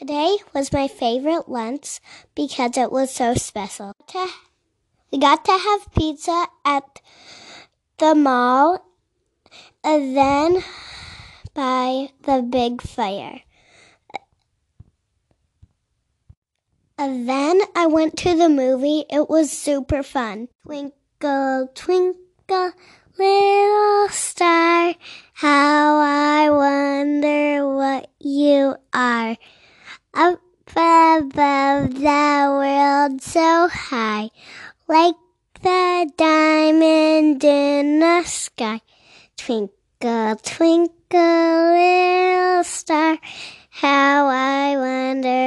Sunday was my favorite lunch because it was so special. We got to have pizza at the mall and then by the big fire. And then I went to the movie. It was super fun. Twinkle, twinkle, little star, how I wonder what you are. Up above the world so high, like the diamond in the sky. Twinkle, twinkle, little star, how I wonder